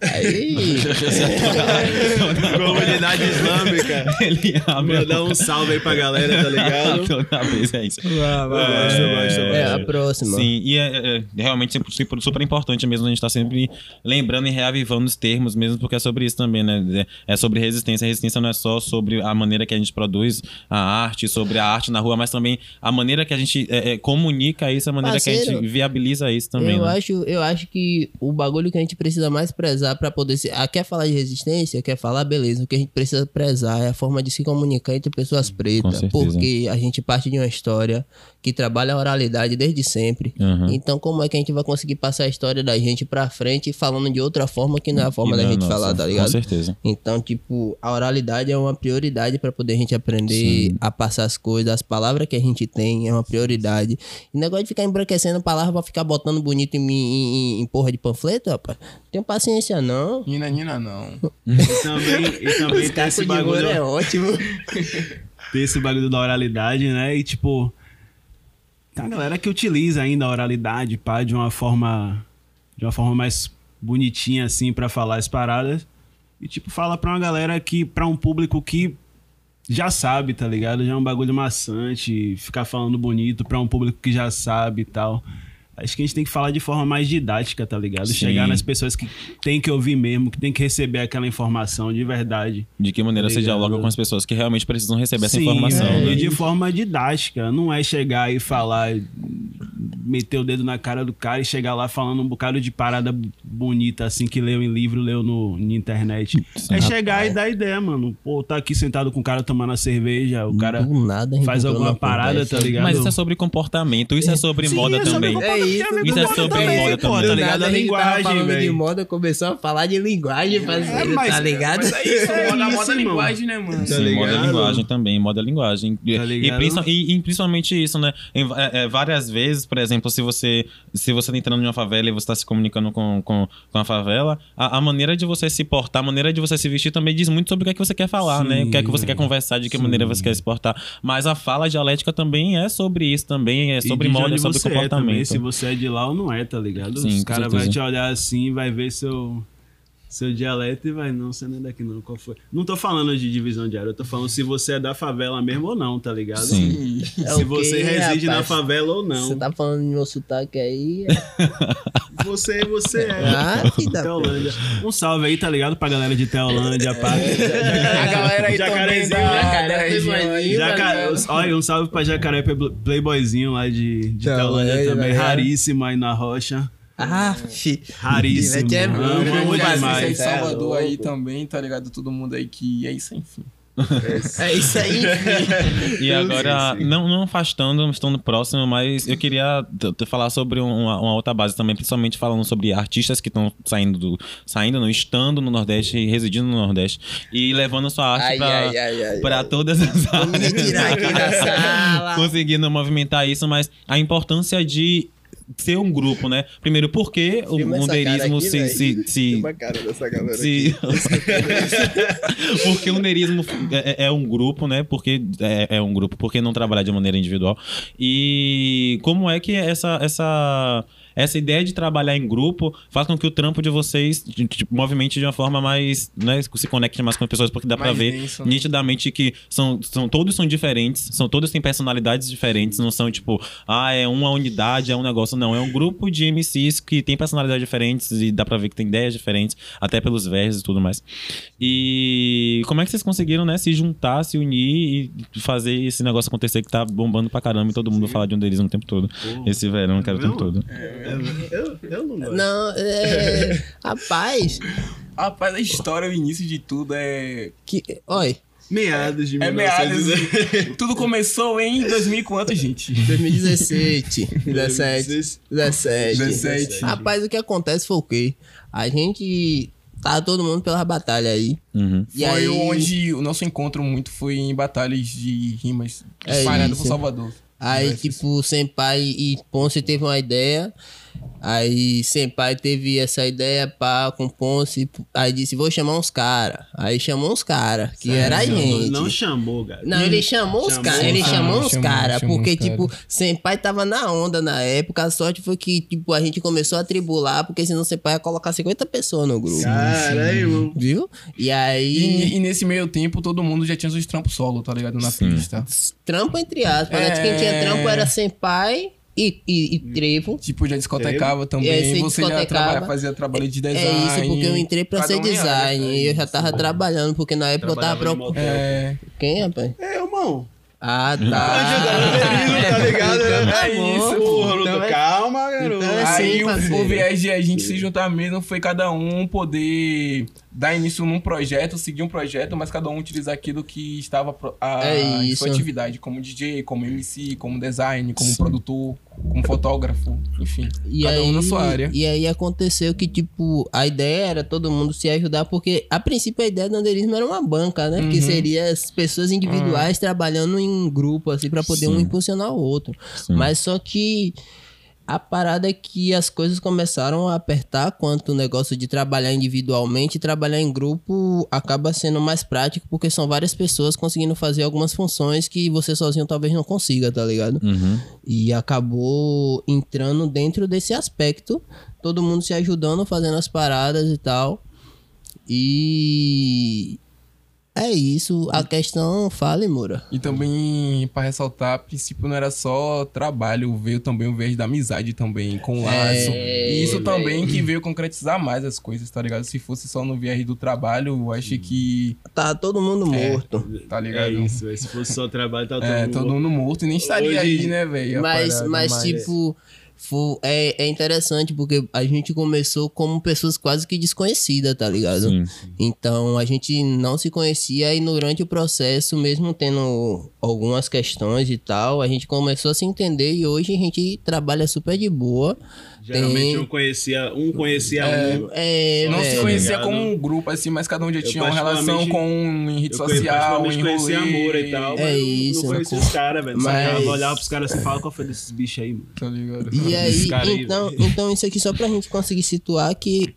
Aí. Comunidade islâmica. Ele abre Mandar um salve aí pra galera, tá ligado? Toda vez é isso. Gosto, gosto, é, a próxima. Sim, e é, é- é realmente super, super importante mesmo a gente estar sempre lembrando e reavivando os termos, mesmo porque é sobre isso também, né? É é sobre resistência. A resistência não é só sobre a maneira que a gente produz a arte, sobre a arte na rua, mas também a maneira que a gente é, é, comunica isso, a maneira que a Parceiro, gente viabiliza isso também. eu, né? acho, eu acho que o bagulho que a gente precisa mais prezar pra poder ser. Ah, quer falar de resistência? Quer falar? Beleza. O que a gente precisa prezar é a forma de se comunicar entre pessoas pretas. Porque a gente parte de uma história que trabalha a oralidade desde sempre. Uhum. Então, como é que a gente vai conseguir passar a história da gente pra frente falando de outra forma que não é a forma E da não, gente nossa, falar, tá ligado? Com certeza. Então, tipo, a oralidade é uma prioridade pra poder a gente aprender a passar as coisas. As palavras que a gente tem é uma prioridade. E negócio de ficar embranquecendo palavra pra ficar botando bonito em, mim- em, em- em porra de panfleto, rapaz. Tenho paciência, não. Nina, Nina, não. E também, e também tem esse bagulho, é ótimo. tem esse bagulho da oralidade, né? E tipo, tem a galera que utiliza ainda a oralidade, pá, de uma forma de uma forma mais bonitinha assim pra falar as paradas. E tipo, fala pra uma galera que pra um público que já sabe, tá ligado? Já é um bagulho maçante, ficar falando bonito pra um público que já sabe e tal. Acho que a gente tem que falar de forma mais didática, tá ligado? Sim. Chegar nas pessoas que tem que ouvir mesmo, que tem que receber aquela informação de verdade. De que maneira você Obrigado. dialoga com as pessoas que realmente precisam receber essa Sim, informação, é, né? E de forma didática. Não é chegar e falar, meter o dedo na cara do cara e chegar lá falando um bocado de parada bonita, assim, que leu em livro, leu no, na internet. Sim. é chegar e dar ideia, mano. Pô, tá aqui sentado com o cara tomando a cerveja, o cara faz alguma parada, conversa. tá ligado? Mas isso é sobre comportamento, isso é sobre Sim, moda é sobre também. É isso, isso é sobre também, moda pô, também. Tá Do ligado? A linguagem, falando de velho. moda, começou a falar de linguagem, parceiro, mas- tá ligado? Mas é isso, É moda, isso, moda linguagem, né, mano? Sim, moda ligado? linguagem também, moda linguagem. E- Tá e, e- e principalmente isso, né? É, é, várias vezes, por exemplo, se você se você tá entrando em uma favela e você tá se comunicando com, com, com a favela, a, a maneira de você se portar, a maneira de você se vestir também diz muito sobre o que é que você quer falar, Sim, né? O que é que você quer conversar, de que Sim. maneira você quer se portar. Mas a fala dialética também é sobre isso também, é sobre moda, é sobre comportamento. também, se você é de lá ou não é, tá ligado? Sim, Os caras vão te olhar assim, vai ver seu, seu dialeto e vai, não, você não é daqui não, qual foi? Não tô falando de divisão de área, eu tô falando se você é da favela mesmo ou não, tá ligado? Sim. É Se você reside na rapaz? favela ou Você não. tá falando do meu sotaque aí. Você, você é. Ah, que da Teolândia. Um salve aí, tá ligado? Pra galera de Teolândia, pá. A galera aí também Jacarezinho, da, Jacaré, da região aí, Playboyzinho, tá Jaca... ligado? Olha, um salve pra Jacaré Play- Playboyzinho lá de, de Teolândia, Teolândia também. né? Raríssimo aí na rocha. Ah, fi. Raríssimo. É bom, amo Grande demais. Brasil, demais. aí de Salvador É aí também, tá ligado? Todo mundo aí que é isso, enfim. É isso aí. E agora, não, não afastando, estando próximo, mas eu queria falar sobre um- uma, uma outra base também, principalmente falando sobre artistas que estão saindo, do, saindo, não, estando no Nordeste e residindo no Nordeste e levando sua arte ai. todas as áreas. aqui da sala. Conseguindo movimentar isso, mas a importância de ser um grupo, né? Primeiro, porque o aqui, se, véi. se, se, Uma cara dessa galera se... porque o Nerismo é, é um grupo, né? Porque é, é um grupo, porque não trabalhar de maneira individual. E como é que essa essa essa ideia de trabalhar em grupo faz com que o trampo de vocês de- movimente de uma forma mais, né, se conecte mais com as pessoas, porque dá pra Mais ver denso, né? nitidamente que são, são todos são diferentes, são todos têm personalidades diferentes, não são tipo, ah, é uma unidade, é um negócio, não, é um grupo de MCs que tem personalidades diferentes e dá pra ver que tem ideias diferentes, até pelos versos e tudo mais. E como é que vocês conseguiram, né, se juntar, se unir e fazer esse negócio acontecer que tá bombando pra caramba e todo mundo falar de um deles o tempo todo. Esse verão, cara, o tempo todo. Eu, eu não gosto. Não, é. Rapaz, Rapaz, a história, o início de tudo é. que. Olha, Meados de É meados. 1900. tudo começou em 2000 e quanto, gente? 2017, 17, 17. 17. Rapaz, o que acontece foi o quê? A gente. Tava todo mundo pela batalha aí. Uhum. E foi aí, onde o nosso encontro muito foi em batalhas de rimas É espalhadas isso. por Salvador. Aí, tipo, o Senpai e Ponce teve uma ideia. Aí, Senpai teve essa ideia pá, com Ponce. Aí disse: Vou chamar uns caras. Aí chamou uns caras, que era a Não, gente. Não chamou, cara. Não, ele chamou os caras, ele Ah, chamou os chamou, chamou porque, os cara. tipo, Senpai tava na onda na época, a sorte foi que, tipo, a gente começou a tribular, porque senão Senpai ia colocar 50 pessoas no grupo, Caralho, viu? E E, aí, e nesse meio tempo, todo mundo já tinha seus trampos solo, tá ligado? Na Sim. pista. trampo entre aspas, né? Quem tinha É. trampo era Senpai e, e, e Trevo. Tipo, já discotecava É, também. você você já discotecava. trabalha, fazia trabalho de design. É isso, porque eu entrei pra Cada ser um área, design, tá? e eu já tava trabalhando, porque na época eu tava procurando... É, Quem, rapaz? É, irmão. Ah, Ajudar o tá. Tá ligado? Tá É bom. isso, Porra, Então é- garoto. Então é Aí sim, o, o viés de a gente se juntar mesmo foi cada um poder dar início num projeto, seguir um projeto, mas cada um utilizar aquilo que estava a, É em sua atividade, como DJ, como MC, como design, como produtor, como fotógrafo, enfim. E cada aí, um na sua área. E aí aconteceu que, tipo, a ideia era todo mundo se ajudar, porque a princípio a ideia do andeirismo era uma banca, né? Que Uhum. seria as pessoas individuais trabalhando em grupo, assim, pra poder um Sim. impulsionar o outro. Sim. Mas só que a parada é que as coisas começaram a apertar quanto o negócio de trabalhar individualmente e trabalhar em grupo acaba sendo mais prático, porque são várias pessoas conseguindo fazer algumas funções que você sozinho talvez não consiga, tá ligado? Uhum. E acabou entrando dentro desse aspecto, todo mundo se ajudando, fazendo as paradas e tal. E é isso, a questão fale, Moura. E também, pra ressaltar, a princípio não era só trabalho, veio também o viés da amizade também, com o laço. É, e isso velho. também que veio concretizar mais as coisas, tá ligado? Se fosse só no viés do trabalho, eu acho que, Tá todo mundo É. morto. tá É ligado? isso, velho. se fosse só trabalho, tá todo É, mundo... todo mundo morto e nem estaria Hoje- aí, né, velho? Mas, mas, tipo, fo- é, é interessante porque a gente começou como pessoas quase que desconhecidas, tá ligado? Sim. Então a gente não se conhecia e durante o processo, mesmo tendo algumas questões e tal, a gente começou a se entender e hoje a gente trabalha super de boa. Geralmente Tem- um conhecia, um conhecia É. um. É, Não se velho. conhecia ligado? como um grupo, assim, mas cada um já Eu tinha uma relação com um em rede Eu social, particularmente em conhecia amor e tal, É isso, não conhecia os caras, velho. Mas- Mas... olhava pros caras e fala qual foi desses bichos aí, mano. Tá ligado? E aí, aí, então, então isso aqui só pra gente conseguir situar que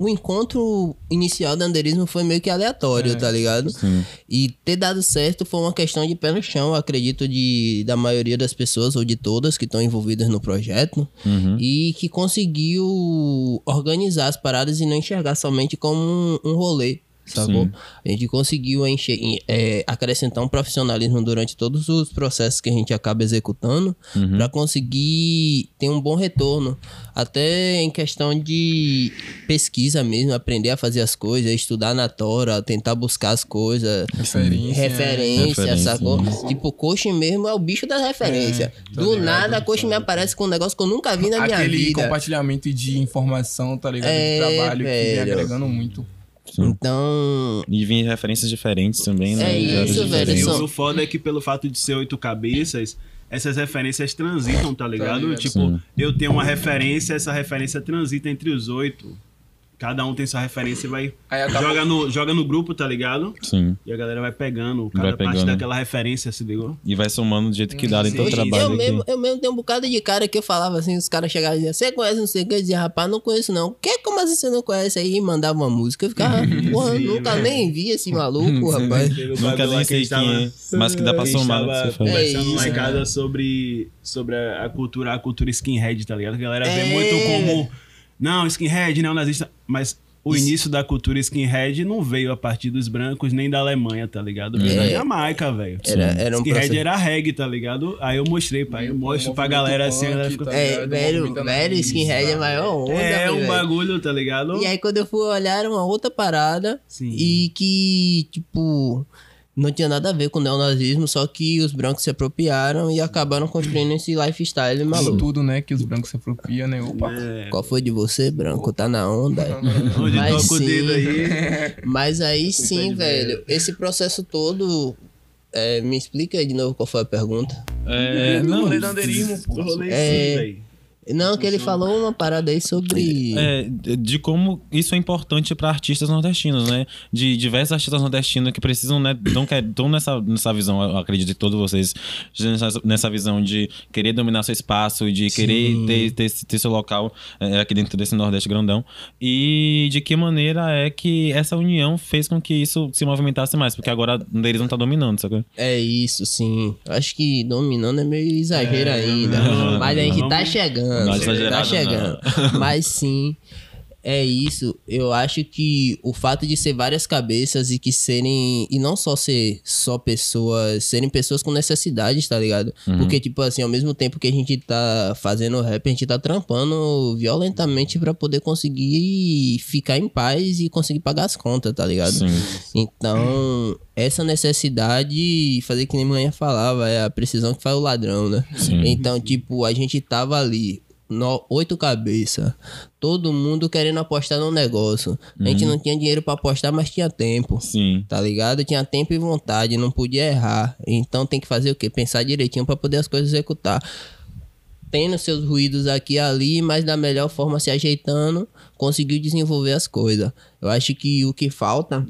o encontro inicial do andeirismo foi meio que aleatório, É. tá ligado? Sim. E ter dado certo foi uma questão de pé no chão, acredito, de, da maioria das pessoas, ou de todas que estão envolvidas no projeto, Uhum. e que conseguiu organizar as paradas e não enxergar somente como um, um rolê. Sacou? Sim. A gente conseguiu enche- é, acrescentar um profissionalismo durante todos os processos que a gente acaba executando Uhum. para conseguir ter um bom retorno. Até em questão de pesquisa mesmo, aprender a fazer as coisas, estudar na Tora, tentar buscar as coisas. Referência. Referência, Referência, sacou? isso. Tipo, o coach mesmo é o bicho da referência. tá Do ligado? nada, a coach me aparece com um negócio que eu nunca vi na minha Aquele vida. compartilhamento de informação, tá ligado? É, de trabalho que vem velho. agregando muito. Sim. Então, E vir referências diferentes também, né? É isso, velho, diferentes. E o foda é que pelo fato de ser oito cabeças, essas referências transitam, tá ligado? ligado. Tipo, Sim. eu tenho uma referência, essa referência transita entre os oito. Cada um tem sua referência e vai. Aí acabou- Joga no, joga no grupo, tá ligado? Sim. E a galera vai pegando cada Vai parte pegando. daquela referência, se ligou? E vai somando do jeito que dá dentro do Sim. trabalho eu, aqui. mesmo, eu mesmo tenho um bocado de cara que eu falava assim, os caras chegavam e diziam, você conhece não sei o que? Eu dizia, rapaz, não conheço não. Que, como assim você não conhece? Aí mandava uma música. Eu ficava, porra, Sim, nunca velho. nem vi esse maluco, rapaz. Nunca nem sei quem é, mas que dá pra somar. tava que você falou. conversando É lá em isso, casa sobre, sobre a, a cultura, a cultura skinhead, tá ligado? A galera vê É. muito como. Não, skinhead, não, nazista. Mas o início da cultura skinhead não veio a partir dos brancos nem da Alemanha, tá ligado? Veio da É. Jamaica, velho. Era, era um Skinhead processo. era reggae, tá ligado? Aí eu mostrei, pai. Eu mostro pra galera assim, a galera fica. Tá É, ligado? velho, velho, skinhead é maior onda, É um bagulho, tá ligado? E aí quando eu fui olhar era uma outra parada Sim. e que, tipo, não tinha nada a ver com o neonazismo, só que os brancos se apropriaram e acabaram construindo esse lifestyle Isso maluco. tudo, né? Que os brancos se apropriam, né? Opa. É. Qual foi de você, branco? Tá na onda? Onde Mas toca sim. aí. Mas aí sim, velho, esse processo todo. é, me explica aí de novo qual foi a pergunta. É, não, rolê do andeirismo, pô. Rolê É. sim, velho. Não, que ele falou uma parada aí sobre. É, de como isso é importante para artistas nordestinos, né? De diversos artistas nordestinos que precisam, né? Estão nessa, nessa visão, eu acredito que todos vocês, nessa, nessa visão de querer dominar seu espaço, de querer ter, ter, ter seu local é, aqui dentro desse Nordeste grandão. E de que maneira é que essa união fez com que isso se movimentasse mais, porque agora um deles não tá dominando, sabe? É isso, sim. Acho que dominando é meio exagero ainda. não, Mas a gente vamos- tá chegando. Não é tá chegando. Mas sim. É isso, eu acho que o fato de ser várias cabeças e que serem. E não só ser só pessoas. Serem pessoas com necessidades, tá ligado? Porque, tipo assim, ao mesmo tempo que a gente tá fazendo rap, a gente tá trampando violentamente pra poder conseguir ficar em paz e conseguir pagar as contas, tá ligado? Sim. Então, essa necessidade, fazer que nem manhã falava, é a precisão que faz o ladrão, né? Sim. Então, tipo, a gente tava ali, no, oito cabeças, todo mundo querendo apostar no negócio. A gente não tinha dinheiro pra apostar, mas tinha tempo. Sim. Tá ligado? Tinha tempo e vontade, não podia errar. Então tem que fazer o quê? Pensar direitinho pra poder as coisas executar. Tendo seus ruídos aqui e ali, mas da melhor forma se ajeitando, conseguiu desenvolver as coisas. Eu acho que o que falta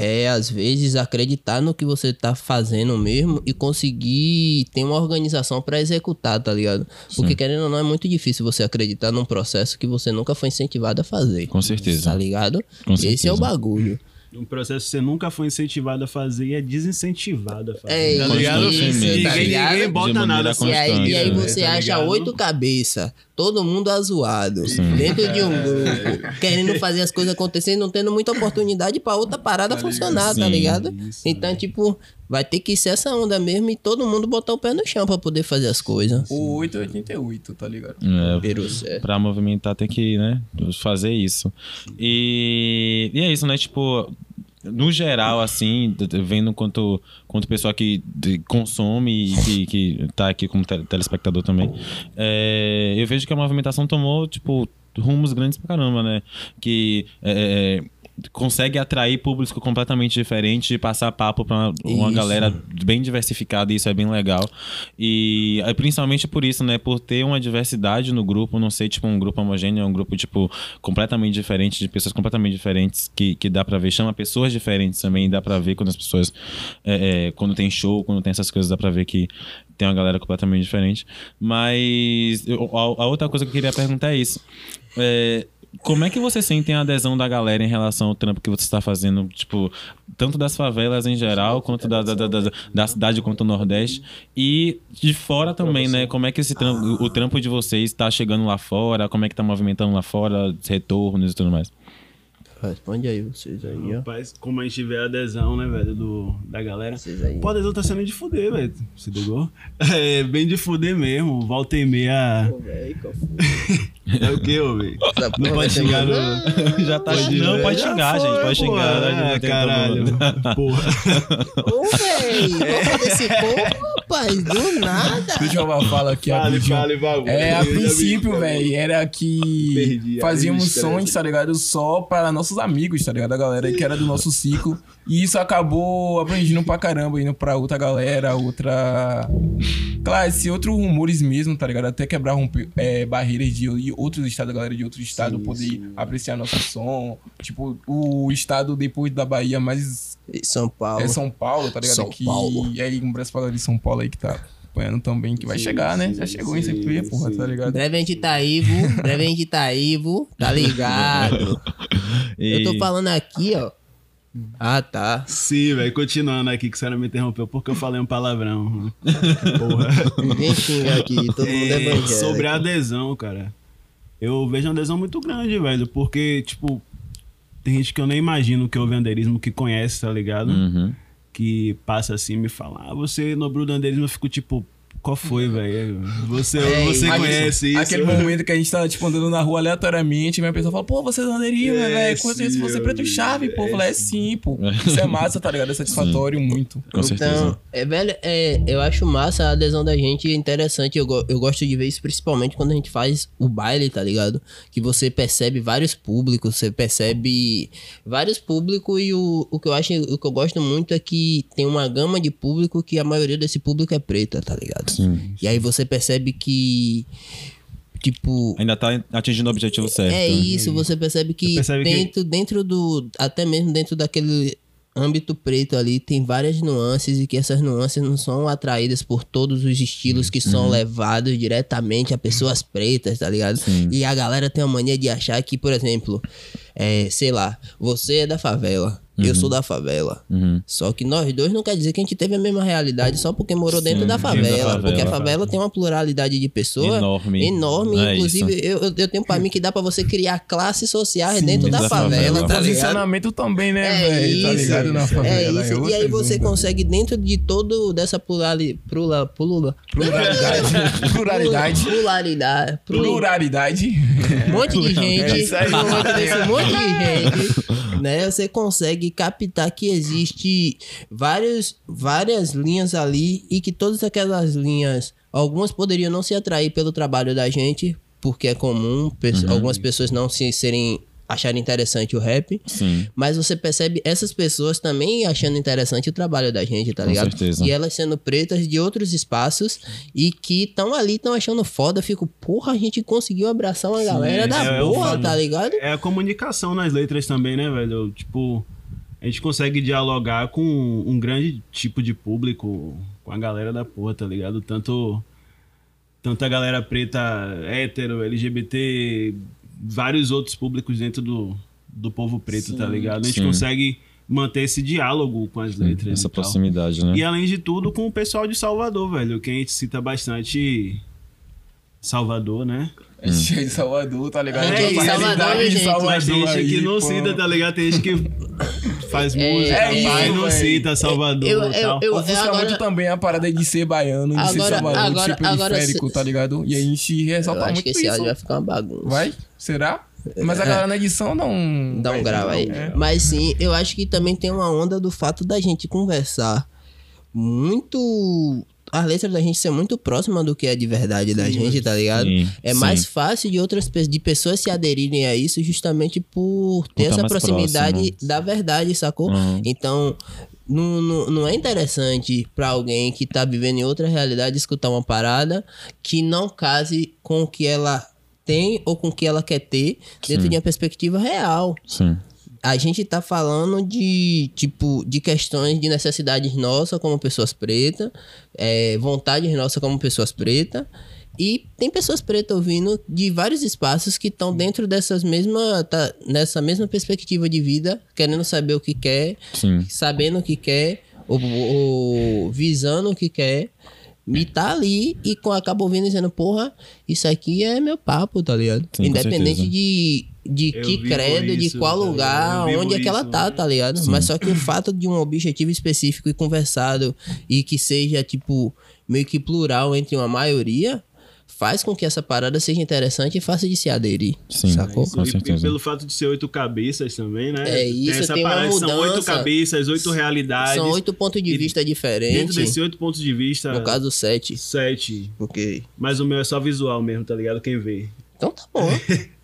é, às vezes, acreditar no que você tá fazendo mesmo e conseguir ter uma organização pra executar, tá ligado? Porque, querendo ou não, é muito difícil você acreditar num processo que você nunca foi incentivado a fazer. Com certeza. Tá ligado? Com Esse é o bagulho. Um processo que você nunca foi incentivado a fazer e é desincentivado a fazer. É tá isso, ligado? isso, ninguém, tá ligado? ninguém bota nada assim. E aí, e aí Constante, você tá acha oito cabeças, todo mundo azoado, dentro de um grupo, querendo fazer as coisas acontecerem, não tendo muita oportunidade pra outra parada funcionar, tá Sim, ligado? isso, então, tipo, vai ter que ser essa onda mesmo e todo mundo botar o pé no chão pra poder fazer as coisas. O 888, tá ligado? É. Pra movimentar tem que, né, fazer isso. E, e é isso, né? Tipo, no geral, assim, vendo quanto, quanto pessoa que consome e que, que tá aqui como te- telespectador também, é, eu vejo que a movimentação tomou, tipo, rumos grandes pra caramba, né? Que é, consegue atrair público completamente diferente e passar papo pra uma galera bem diversificada e isso é bem legal. E principalmente por isso, né? Por ter uma diversidade no grupo, não sei, tipo, um grupo homogêneo, é um grupo, tipo, completamente diferente, de pessoas completamente diferentes, que, que dá pra ver, chama pessoas diferentes também, dá pra ver quando as pessoas. é, é, quando tem show, quando tem essas coisas, dá pra ver que tem uma galera completamente diferente. Mas eu- a, a outra coisa que eu queria perguntar é isso. É, como é que você sente a adesão da galera em relação ao trampo que você está fazendo? Tipo, tanto das favelas em geral, quanto da, da, da, da, da cidade quanto do Nordeste. E de fora também, né? Como é que esse trampo, o trampo de vocês está chegando lá fora? Como é que tá movimentando lá fora? Retornos e tudo mais. Responde aí vocês aí, ó. Rapaz, como a gente vê a adesão, né, velho, do, da galera. Vocês aí. Pô, a adesão tá sendo de fuder, velho. Se ligou? É, bem de fuder mesmo. Volta e meia. Pô, velho, qual foi? É o quê, ô, velho? Não pode ser xingar mandado. no. Já tá Pode Não, pode xingar, foi, gente. Pode pô. xingar. É, Não caralho. Porra. Ô, velho, desse povo, Rapaz, do nada. Deixa eu falar aqui Fale, rapidinho. fale, bagulho. É, a princípio, velho, era que Perdi fazíamos sons, tá ligado? Só para nossos amigos, tá ligado? A galera que era do nosso ciclo. E isso acabou abrangindo pra caramba, indo pra outra galera, outra classe, outros rumores mesmo, tá ligado? Até quebrar rompe- é, barreiras de de outros estados, a galera de outro estado Sim, poder sim. apreciar nosso som. Tipo, o estado depois da Bahia mais São Paulo. é São Paulo, tá ligado? São que, Paulo. E aí, um galera de São Paulo aí que tá acompanhando também, que vai Sim, chegar, né? sim, Já chegou em sim, CP, porra, sim. tá ligado? Breve a gente tá aí, vu. Breve a gente tá aí, vu. Tá ligado? Eu tô falando aqui, ó. Ah, tá. Sim, velho. Continuando aqui, que senhora me interrompeu porque eu falei um palavrão. Porra. Ninguém xinga aqui, todo mundo é É, sobre a adesão, cara. Eu vejo uma adesão muito grande, velho. Porque, tipo, tem gente que eu nem imagino que ouve andeirismo, que conhece, tá ligado? Uhum. Que passa assim e me fala, ah, você no do andeirismo, eu fico tipo, qual foi, velho? Você, É, você conhece isso? Aquele momento que a gente tá, tipo, andando na rua aleatoriamente, e minha pessoa fala, pô, você é bandeirinha, É, velho. Quanto isso sim, você é preto amigo. chave, pô. Eu É, falei, é sim, pô. Isso é massa, tá ligado? É satisfatório muito. Com certeza. Então, é, velho, é, eu acho massa a adesão da gente, é interessante. Eu, eu gosto de ver isso principalmente quando a gente faz o baile, tá ligado? Que você percebe vários públicos, você percebe vários públicos e o, o que eu acho, o que eu gosto muito é que tem uma gama de público que a maioria desse público é preta, tá ligado? Sim. E aí você percebe que, tipo, Ainda tá atingindo o objetivo certo. é isso, você percebe que Você percebe que- dentro, dentro do. Até mesmo dentro daquele âmbito preto ali, tem várias nuances e que essas nuances não são atraídas por todos os estilos que são levados diretamente a pessoas pretas, tá ligado? Sim. E a galera tem a mania de achar que, por exemplo, é, sei lá, você é da favela, eu sou da favela. Uhum. Só que nós dois não quer dizer que a gente teve a mesma realidade só porque morou dentro Sim, da dentro da favela. favela. Porque a favela tem uma pluralidade de pessoas Enorme. enorme. É Inclusive, isso. eu, eu- tenho pra mim que dá pra você criar classes sociais Sim, dentro da, da favela, favela. tá? Posicionamento também, né, É velho? Tá isso, ligado? Na favela. é isso. e aí você consegue, dentro de todo dessa plurali, plura, plura, Pluralidade. Pluralidade. pluralidade, plur- Pluralidade. um monte de gente, É isso aí. um monte desse monte de gente, né? Você consegue captar que existe vários, várias linhas ali e que todas aquelas linhas, algumas poderiam não se atrair pelo trabalho da gente, porque é comum pe- algumas pessoas não se serem acharem interessante o rap, Sim. mas você percebe essas pessoas também achando interessante o trabalho da gente, tá Com ligado? certeza. E elas sendo pretas de outros espaços e que estão ali, estão achando foda. Eu fico, porra, a gente conseguiu abraçar uma galera da é, é o boa, foda. tá ligado? É a comunicação nas letras também, né, velho? Tipo, a gente consegue dialogar com um grande tipo de público, com a galera da porra, tá ligado? Tanto, tanto a galera preta, hétero, LGBT, vários outros públicos dentro do, do povo preto, tá ligado? A gente sim. consegue manter esse diálogo com as letras. Essa e tal. proximidade, né? E além de tudo, com o pessoal de Salvador, velho, que a gente cita bastante Salvador, né? É cheio de Salvador, tá ligado? É, uma Salvador, gente. Mas tem gente aí, que não cita, tá ligado? Tem gente que faz música, é isso, mas não véi. cita Salvador Eu- e tal. eu- Ofusca agora- muito também a parada de ser baiano, de ser Agora- Salvador, de agora- ser agora periférico, se- tá ligado? E a gente Eu ressalta acho muito que esse isso. áudio vai ficar uma bagunça. Vai? Será? Mas a galera na edição. Dá um vai, grau não. aí. É. Mas sim, eu acho que também tem uma onda do fato da gente conversar muito. As letras da gente ser muito próxima do que é de verdade da gente, tá ligado? Sim, é sim. mais fácil de outras de pessoas se aderirem a isso justamente por ter tá essa proximidade próximo. da verdade, sacou? Uhum. Então, não, não, não é interessante pra alguém que tá vivendo em outra realidade escutar uma parada que não case com o que ela tem ou com o que ela quer ter dentro Sim. de uma perspectiva real Sim. A gente tá falando de, tipo, de questões de necessidades nossas como pessoas pretas, é, vontades nossas como pessoas pretas. E tem pessoas pretas ouvindo de vários espaços que estão dentro dessas mesma, tá, nessa mesma perspectiva de vida, querendo saber o que quer, Sim. sabendo o que quer, ou, ou visando o que quer. E tá ali e com, acaba ouvindo dizendo, porra, isso aqui é meu papo, tá ligado? Sim, Independente de, de Eu que credo, de isso, qual tá ligado? lugar, onde é que ela isso, tá, né? tá ligado? Mas só que o fato de um objetivo específico e conversado e que seja, tipo, meio que plural entre uma maioria, faz com que essa parada seja interessante e faça de se aderir. Sim. Sacou? Com E- e pelo fato de ser oito cabeças também, né? É isso, tem essa tem uma parada que são oito mudança. cabeças, oito realidades. São oito pontos de vista Dentro diferentes. desses oito pontos de vista, No caso, sete. sete. Ok. Mas o meu é só visual mesmo, tá ligado? Quem vê. Então tá bom.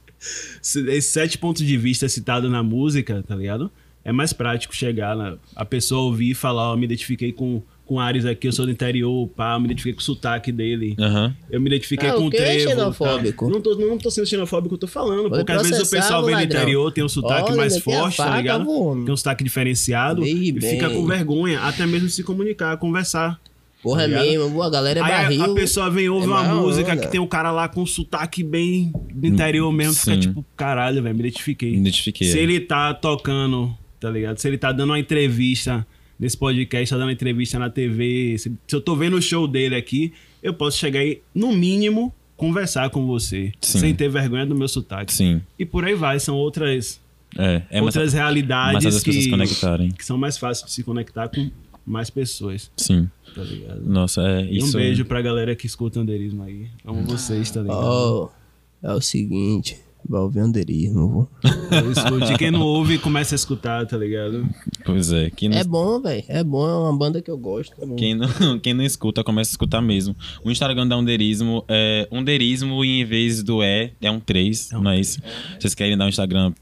Se- Esses sete pontos de vista citados na música, tá ligado? É mais prático chegar, na, a pessoa ouvir e falar, ó, me identifiquei com, com Ares aqui, eu sou do interior, pá, me identifiquei com o sotaque dele. Aham. Eu me identifiquei Ah, com o trevo. Xenofóbico? tá? Não, tô, não tô sendo xenofóbico, eu tô falando. Foi porque às vezes o pessoal vem do interior, tem um sotaque Olha, mais forte, tá faca, ligado? vô. Tem um sotaque diferenciado Veio e bem. fica com vergonha, até mesmo se comunicar, conversar. Porra, é Tá ligado? mesmo. boa, A galera é Aí a- barril. a, pessoa vem ouve é uma música onda. que tem um cara lá com um sotaque bem do interior mesmo, fica Sim. tipo, caralho, velho, me identifiquei. Identifiquei. Se ele tá tocando, tá ligado? Se ele tá dando uma entrevista nesse podcast, tá dando uma entrevista na TV, se, se eu tô vendo o show dele aqui, eu posso chegar e, no mínimo, conversar com você, Sim. sem ter vergonha do meu sotaque. Sim. E por aí vai, são outras, É, é outras mais realidades que, conectarem. que são mais fáceis de se conectar com mais pessoas, Sim. tá ligado? Nossa, é E isso. um beijo pra galera que escuta Anderismo aí. Amo vocês, tá ligado? Ó, é o seguinte. Vai ouvir anderismo, vô. Eu escuto. E quem não ouve, começa a escutar, tá ligado? Pois é. Quem não, É bom, velho. É bom, é uma banda que eu gosto. quem, não, quem não escuta, começa a escutar mesmo. O Instagram da Underismo é Underismo e em vez do E, é um 3, não é isso? Vocês querem dar um Instagram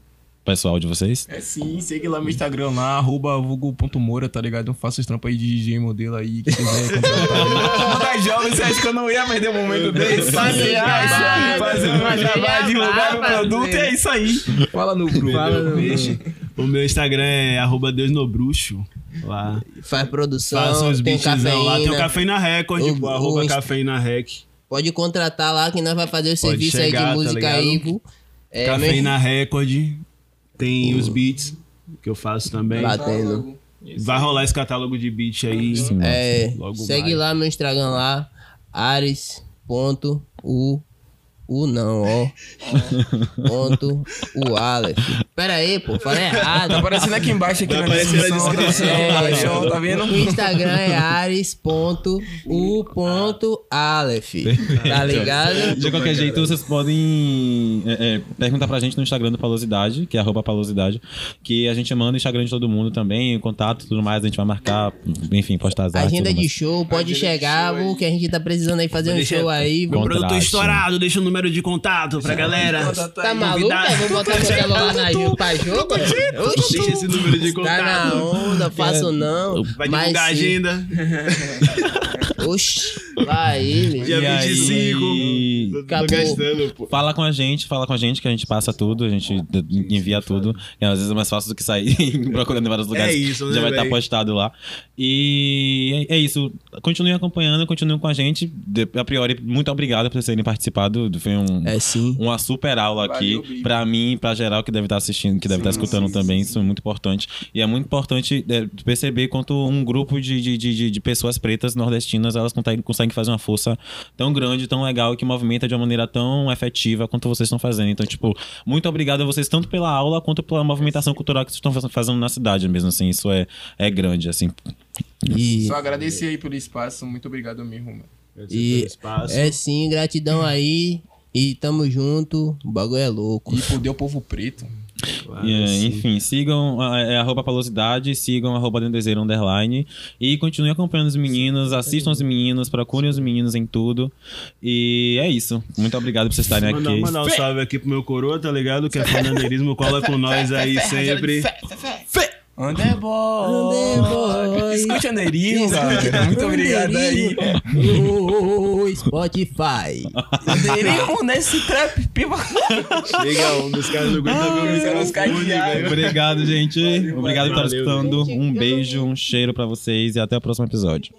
pessoal de vocês? É sim, segue lá meu Instagram lá, arroba vulgo.moura, tá ligado? Eu faço os trampos aí de DJ modelo aí, que quiser contratar aí. Muita jovem, você acha que eu não ia perder o momento desse? Fazer acha, fazer uma jabá, divulgar meu produto, e é isso aí. Fala no grupo. Fala no Peixe. O meu Instagram é arroba Deus no Bruxo. Lá. Faz produção, Faço uns tem cafeína. lá. Tem o Cafeína Record, O- pô, o arroba Cafeína Rec. Pode contratar lá que nós vai fazer o serviço aí chegar, tá de música ligado? aí. É, Cafeína Record. Tem os beats que eu faço também. Batendo. Vai rolar esse catálogo de beat aí. Sim. É, Logo segue mais. lá meu Instagram lá, ares.u U não, ó. Ponto o Aleph. Pera aí, pô, falei errado. Tá aparecendo aqui embaixo, aqui Vai na aparecer na descrição, tá descrição, vendo? vai. Show, tá vendo? O Instagram é ares.u.aleph. Tá ligado? De qualquer jeito, vocês podem é, é, perguntar pra gente no Instagram do Palosidade, que é arroba Palosidade, que a gente manda o Instagram de todo mundo também, o contato e tudo mais, a gente vai marcar, enfim, postar as artes. Agenda de mais. show, pode Agenda chegar, show que a gente tá precisando aí fazer um show aí. Meu produtor estourado, deixa o número de contato pra galera. Tá maluco? Eu vou botar meu celular na Ju pra jogo? Oxi. Deixa esse número de Tá na contato. onda, faço não. Vai Mas divulgar a sim. agenda. Oxi, lá ele. Dia E aí- 25. Tô- Tô Acabou. gastando, pô. Fala com a gente, fala com a gente que a gente passa tudo, a gente envia tudo. E às vezes é mais fácil do que sair procurando em vários lugares. É isso, né, Já vai estar véi? postado lá. E é é isso. Continue acompanhando, continue com a gente. De- A priori, muito obrigado por vocês terem participado. Foi um, É sim. uma super aula aqui Valeu, Bi. pra mim, pra geral que deve estar assistindo, que deve estar escutando também. Isso é muito importante. E é muito importante é, perceber quanto um grupo de, de, de, de- de pessoas pretas nordestinas elas conseguem, conseguem fazer uma força tão grande, tão legal, que movimenta de uma maneira tão efetiva quanto vocês estão fazendo. Então, tipo, muito obrigado a vocês, tanto pela aula quanto pela movimentação cultural que vocês estão faz- fazendo na cidade mesmo, assim. Isso é, é grande, assim. E, Só agradecer aí pelo espaço, muito obrigado mesmo, mano. e Espaço. é sim, gratidão aí. E tamo junto. O bagulho é louco. E poder o povo preto. Claro, sim. enfim, sigam é, arroba palosidade, sigam arroba dendezeiro underline e continuem acompanhando os meninos, assistam os meninos, procurem os meninos em tudo. E é isso. Muito obrigado por vocês estarem Mandar, aqui. mandar um salve aqui pro meu coroa, tá ligado? Que é fernandeirismo, cola com nós aí sempre. Underboy. Underboy. Escute Anderinho, galera. Muito obrigado aí. O Spotify. Anderinho nesse trap, pipa. Chega um dos caras do grupo velho. Obrigado, gente. Obrigado por estar Valeu, escutando. Um beijo, um cheiro pra vocês e até o próximo episódio.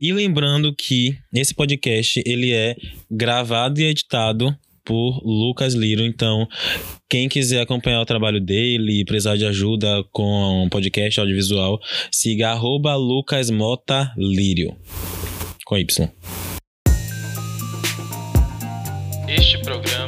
E lembrando que esse podcast ele é gravado e editado por Lucas Liro. Então, quem quiser acompanhar o trabalho dele e precisar de ajuda com um podcast audiovisual, siga arroba Lucas Mota Lírio. Com Y. Este programa